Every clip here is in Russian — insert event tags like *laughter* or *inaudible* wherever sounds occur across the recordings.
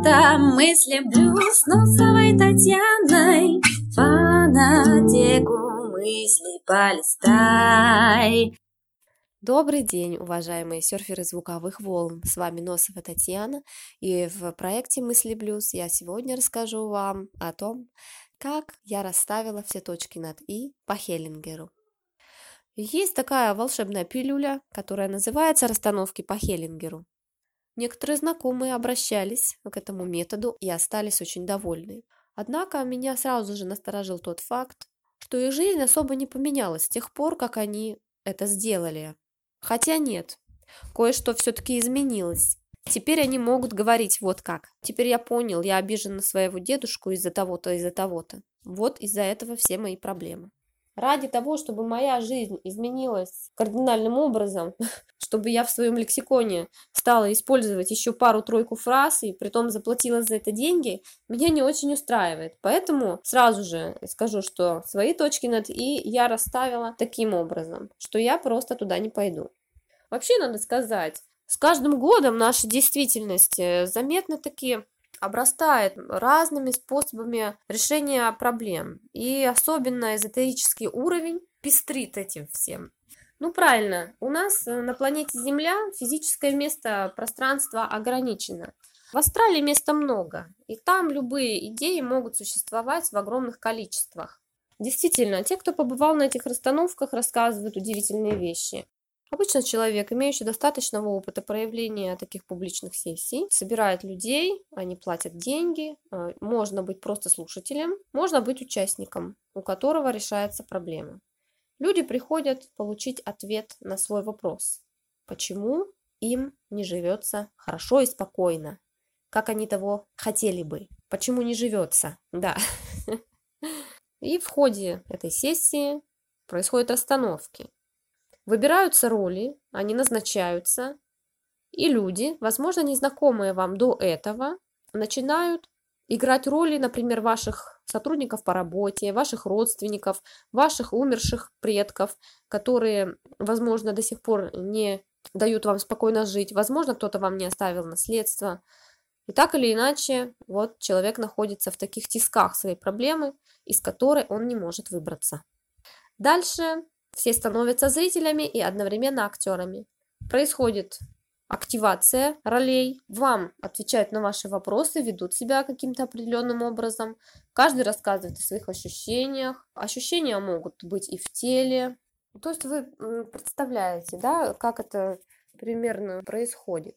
Это мысли блюз Носовой Татьяной. Фанатику мысли полистай. Добрый день, уважаемые серферы звуковых волн. С вами Носова Татьяна, и в проекте «Мысли Блюз» я сегодня расскажу вам о том, как я расставила все точки над «и» по Хеллингеру. Есть такая волшебная пилюля, которая называется «Расстановки по Хеллингеру». Некоторые знакомые обращались к этому методу и остались очень довольны. Однако меня сразу же насторожил тот факт, что их жизнь особо не поменялась с тех пор, как они это сделали. Хотя нет, кое-что все-таки изменилось. Теперь они могут говорить вот как. Теперь я понял, я обижен на своего дедушку из-за того-то, из-за того-то. Вот из-за этого все мои проблемы. Ради того, чтобы моя жизнь изменилась кардинальным образом, *laughs* чтобы я в своем лексиконе стала использовать еще пару-тройку фраз и притом заплатила за это деньги, меня не очень устраивает. Поэтому сразу же скажу, что свои точки над «и» я расставила таким образом, что я просто туда не пойду. Вообще, надо сказать, с каждым годом наша действительность э, заметно таки обрастает разными способами решения проблем. И особенно эзотерический уровень пестрит этим всем. Ну правильно, у нас э, на планете Земля физическое место, пространство ограничено. В астрале места много, и там любые идеи могут существовать в огромных количествах. Действительно, те, кто побывал на этих расстановках, рассказывают удивительные вещи. Обычно человек, имеющий достаточного опыта проявления таких публичных сессий, собирает людей, они платят деньги, э, можно быть просто слушателем, можно быть участником, у которого решается проблема. Люди приходят получить ответ на свой вопрос. Почему им не живется хорошо и спокойно, как они того хотели бы? Почему не живется? Да. *laughs* И в ходе этой сессии происходят остановки. Выбираются роли, они назначаются, и люди, возможно, незнакомые вам до этого, начинают играть роли, например, ваших сотрудников по работе, ваших родственников, ваших умерших предков, которые, возможно, до сих пор не дают вам спокойно жить, возможно, кто-то вам не оставил наследство. И так или иначе, вот человек находится в таких тисках своей проблемы, из которой он не может выбраться. Дальше все становятся зрителями и одновременно актерами. Происходит активация ролей, вам отвечают на ваши вопросы, ведут себя каким-то определенным образом. Каждый рассказывает о своих ощущениях. Ощущения могут быть и в теле. То есть вы представляете, да, как это примерно происходит.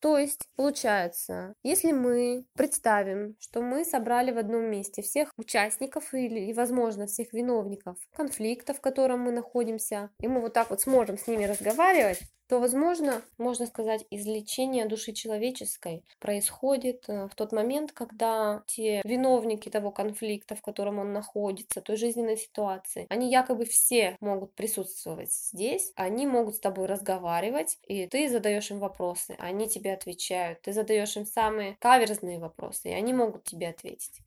То есть, получается, если мы представим, что мы собрали в одном месте всех участников или, возможно, всех виновников конфликта, в котором мы находимся, и мы вот так вот сможем с ними разговаривать, то, возможно, можно сказать, излечение души человеческой происходит э, в тот момент, когда те виновники того конфликта, в котором он находится, той жизненной ситуации, они якобы все могут присутствовать здесь, они могут с тобой разговаривать, и ты задаешь им вопросы, они тебе отвечают, ты задаешь им самые каверзные вопросы, и они могут тебе ответить.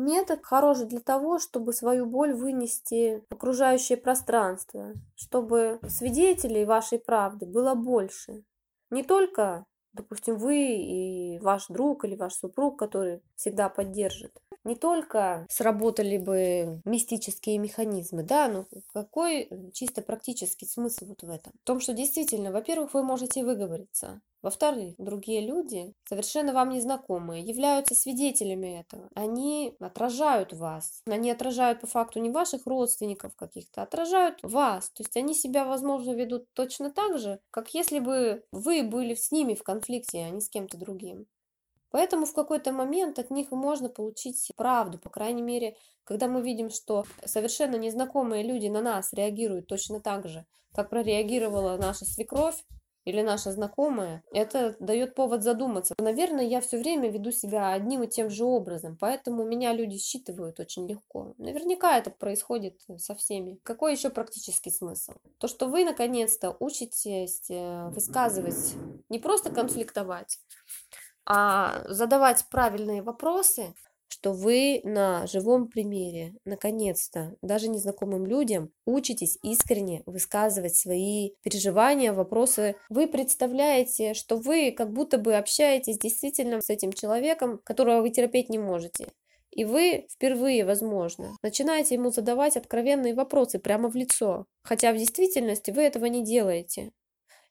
Метод хороший для того, чтобы свою боль вынести в окружающее пространство, чтобы свидетелей вашей правды было больше. Не только, допустим, вы и ваш друг или ваш супруг, который всегда поддержит, не только сработали бы мистические механизмы, да, но какой чисто практический смысл вот в этом? В том, что действительно, во-первых, вы можете выговориться, во-вторых, другие люди, совершенно вам незнакомые, являются свидетелями этого. Они отражают вас. Они отражают по факту не ваших родственников каких-то, а отражают вас. То есть они себя, возможно, ведут точно так же, как если бы вы были с ними в конфликте, а не с кем-то другим. Поэтому в какой-то момент от них можно получить правду, по крайней мере, когда мы видим, что совершенно незнакомые люди на нас реагируют точно так же, как прореагировала наша свекровь, или наша знакомая, это дает повод задуматься. Наверное, я все время веду себя одним и тем же образом, поэтому меня люди считывают очень легко. Наверняка это происходит со всеми. Какой еще практический смысл? То, что вы наконец-то учитесь э, высказывать, не просто конфликтовать, а задавать правильные вопросы, что вы на живом примере, наконец-то, даже незнакомым людям учитесь искренне высказывать свои переживания, вопросы. Вы представляете, что вы как будто бы общаетесь действительно с этим человеком, которого вы терпеть не можете. И вы впервые, возможно, начинаете ему задавать откровенные вопросы прямо в лицо, хотя в действительности вы этого не делаете.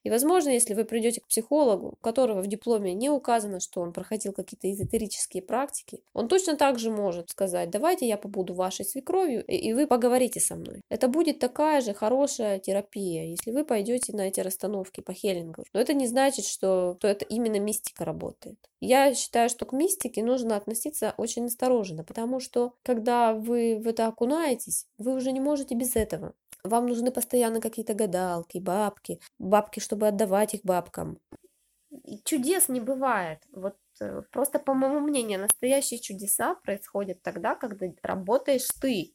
И, возможно, если вы придете к психологу, у которого в дипломе не указано, что он проходил какие-то эзотерические практики, он точно так же может сказать, давайте я побуду вашей свекровью, и вы поговорите со мной. Это будет такая же хорошая терапия, если вы пойдете на эти расстановки по Хеллингу. Но это не значит, что, что это именно мистика работает. Я считаю, что к мистике нужно относиться очень осторожно, потому что когда вы в это окунаетесь, вы уже не можете без этого. Вам нужны постоянно какие-то гадалки, бабки, бабки, чтобы отдавать их бабкам. Чудес не бывает. Вот э, просто, по моему мнению, настоящие чудеса происходят тогда, когда работаешь ты.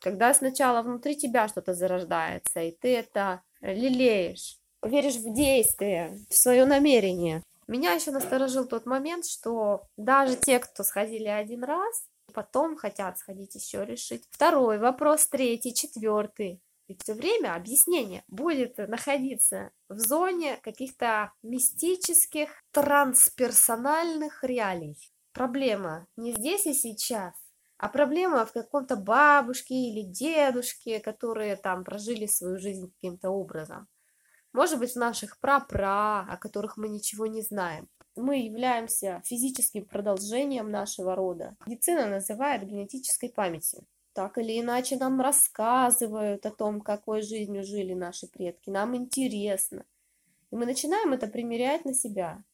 Когда сначала внутри тебя что-то зарождается, и ты это лелеешь, веришь в действие, в свое намерение. Меня еще насторожил тот момент, что даже те, кто сходили один раз, потом хотят сходить еще решить. Второй вопрос, третий, четвертый. И все время объяснение будет находиться в зоне каких-то мистических, трансперсональных реалий. Проблема не здесь и сейчас, а проблема в каком-то бабушке или дедушке, которые там прожили свою жизнь каким-то образом. Может быть, в наших прапра, о которых мы ничего не знаем. Мы являемся физическим продолжением нашего рода. Медицина называет генетической памятью так или иначе нам рассказывают о том, какой жизнью жили наши предки. Нам интересно. И мы начинаем это примерять на себя.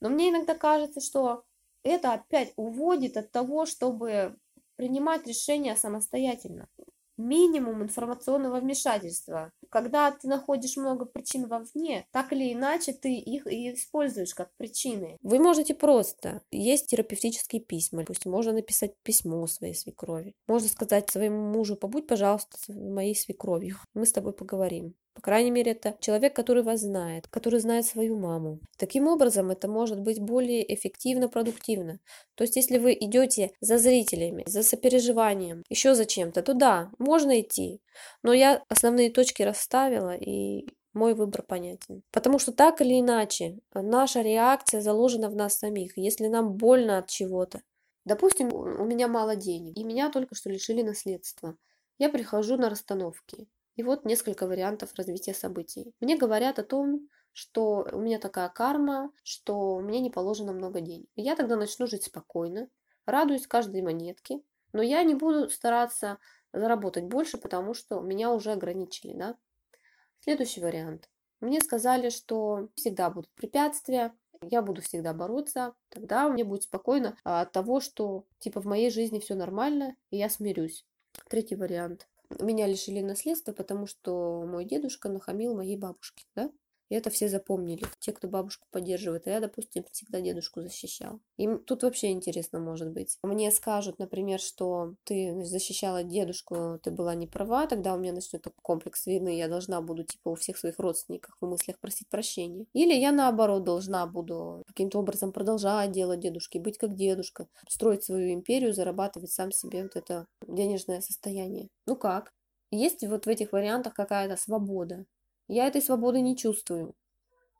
Но мне иногда кажется, что это опять уводит от того, чтобы принимать решения самостоятельно минимум информационного вмешательства. Когда ты находишь много причин вовне, так или иначе ты их и используешь как причины. Вы можете просто, есть терапевтические письма, допустим, можно написать письмо своей свекрови. Можно сказать своему мужу, побудь, пожалуйста, моей свекровью, мы с тобой поговорим. По крайней мере, это человек, который вас знает, который знает свою маму. Таким образом, это может быть более эффективно, продуктивно. То есть, если вы идете за зрителями, за сопереживанием, еще за чем-то, то да, можно идти. Но я основные точки расставила, и мой выбор понятен. Потому что так или иначе, наша реакция заложена в нас самих. Если нам больно от чего-то, допустим, у меня мало денег, и меня только что лишили наследства, я прихожу на расстановки. И вот несколько вариантов развития событий. Мне говорят о том, что у меня такая карма, что мне не положено много денег. Я тогда начну жить спокойно, радуюсь каждой монетке, но я не буду стараться заработать больше, потому что меня уже ограничили, да. Следующий вариант. Мне сказали, что всегда будут препятствия, я буду всегда бороться, тогда мне будет спокойно от того, что типа в моей жизни все нормально, и я смирюсь. Третий вариант. Меня лишили наследства, потому что мой дедушка нахамил моей бабушке, да? И это все запомнили. Те, кто бабушку поддерживает. А я, допустим, всегда дедушку защищал. Им тут вообще интересно может быть. Мне скажут, например, что ты защищала дедушку, ты была не права, тогда у меня начнет комплекс вины, я должна буду, типа, у всех своих родственников в мыслях просить прощения. Или я, наоборот, должна буду каким-то образом продолжать делать дедушки, быть как дедушка, строить свою империю, зарабатывать сам себе вот это денежное состояние. Ну как? Есть вот в этих вариантах какая-то свобода. Я этой свободы не чувствую.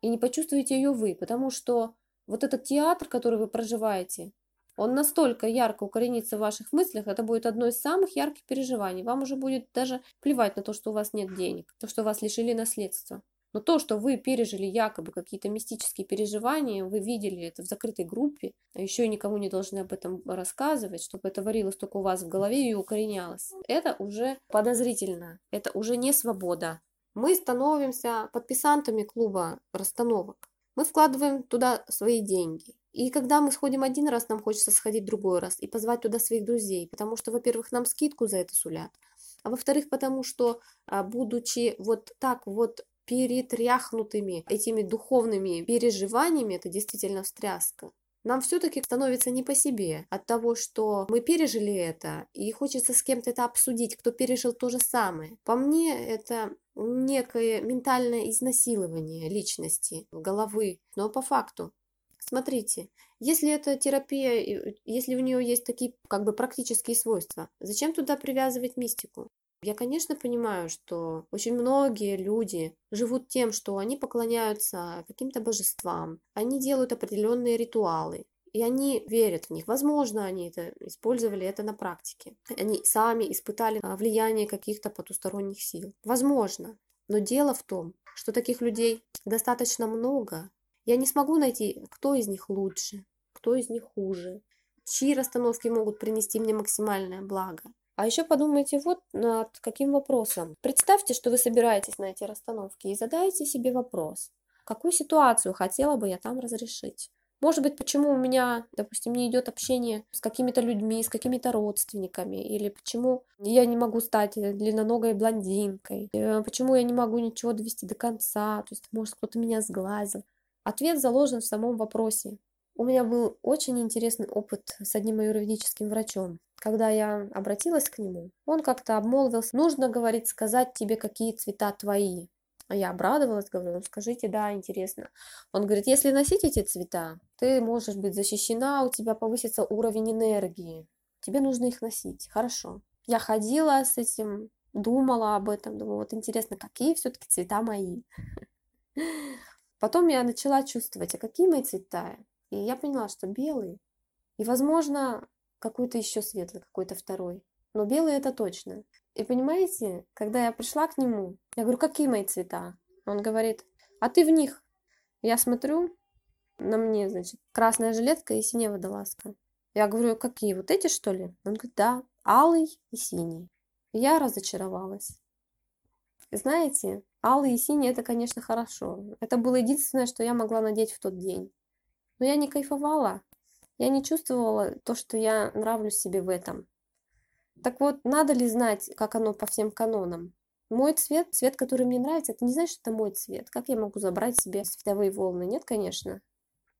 И не почувствуете ее вы, потому что вот этот театр, который вы проживаете, он настолько ярко укоренится в ваших мыслях, это будет одно из самых ярких переживаний. Вам уже будет даже плевать на то, что у вас нет денег, то, что вас лишили наследства. Но то, что вы пережили якобы какие-то мистические переживания, вы видели это в закрытой группе, а еще и никому не должны об этом рассказывать, чтобы это варилось только у вас в голове и укоренялось. Это уже подозрительно, это уже не свобода, мы становимся подписантами клуба расстановок. Мы вкладываем туда свои деньги. И когда мы сходим один раз, нам хочется сходить другой раз и позвать туда своих друзей, потому что, во-первых, нам скидку за это сулят, а во-вторых, потому что, а, будучи вот так вот перетряхнутыми этими духовными переживаниями, это действительно встряска, нам все-таки становится не по себе от того, что мы пережили это, и хочется с кем-то это обсудить, кто пережил то же самое. По мне, это некое ментальное изнасилование личности, головы. Но по факту Смотрите, если это терапия, если у нее есть такие как бы практические свойства, зачем туда привязывать мистику? Я, конечно, понимаю, что очень многие люди живут тем, что они поклоняются каким-то божествам, они делают определенные ритуалы, и они верят в них. Возможно, они это использовали это на практике. Они сами испытали а, влияние каких-то потусторонних сил. Возможно. Но дело в том, что таких людей достаточно много, я не смогу найти, кто из них лучше, кто из них хуже, чьи расстановки могут принести мне максимальное благо. А еще подумайте вот над каким вопросом. Представьте, что вы собираетесь на эти расстановки и задайте себе вопрос. Какую ситуацию хотела бы я там разрешить? Может быть, почему у меня, допустим, не идет общение с какими-то людьми, с какими-то родственниками, или почему я не могу стать длинноногой блондинкой, э, почему я не могу ничего довести до конца, то есть, может, кто-то меня сглазил. Ответ заложен в самом вопросе. У меня был очень интересный опыт с одним аюрведическим врачом. Когда я обратилась к нему, он как-то обмолвился, нужно, говорит, сказать тебе, какие цвета твои. А я обрадовалась, говорю, ну скажите, да, интересно. Он говорит, если носить эти цвета, ты можешь быть защищена, у тебя повысится уровень энергии. Тебе нужно их носить. Хорошо. Я ходила с этим, думала об этом, думала, вот интересно, какие все-таки цвета мои. *laughs* Потом я начала чувствовать, а какие мои цвета? И я поняла, что белый. И, возможно, какой-то еще светлый, какой-то второй. Но белый это точно. И понимаете, когда я пришла к нему, я говорю, какие мои цвета? Он говорит, а ты в них. Я смотрю, на мне, значит, красная жилетка и синяя водолазка. Я говорю, какие, вот эти что ли? Он говорит, да, алый и синий. я разочаровалась. Знаете, Алый и синий это, конечно, хорошо. Это было единственное, что я могла надеть в тот день. Но я не кайфовала. Я не чувствовала то, что я нравлюсь себе в этом. Так вот, надо ли знать, как оно по всем канонам? Мой цвет, цвет, который мне нравится, это не значит, что это мой цвет. Как я могу забрать себе световые волны? Нет, конечно.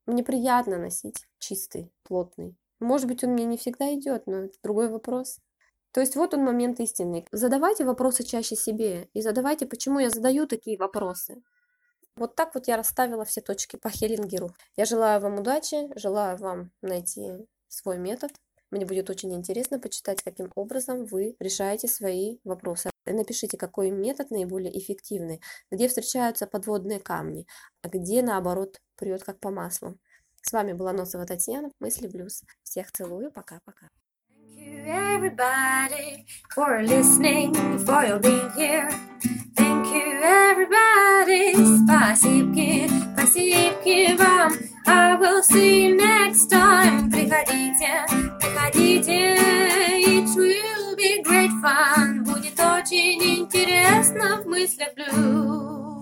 Мне приятно носить чистый, плотный. Может быть, он мне не всегда идет, но это другой вопрос. То есть вот он момент истины. Задавайте вопросы чаще себе и задавайте, почему я задаю такие вопросы. Вот так вот я расставила все точки по Хеллингеру. Я желаю вам удачи, желаю вам найти свой метод. Мне будет очень интересно почитать, каким образом вы решаете свои вопросы. Напишите, какой метод наиболее эффективный, где встречаются подводные камни, а где, наоборот, прет как по маслу. С вами была Носова Татьяна, Мысли Блюз. Всех целую, пока-пока. everybody for listening, for being here. Thank you everybody. Спасибо, спасибо вам. I will see you next time. Приходите, приходите. It will be great fun. Будет очень интересно в мыслях блюз.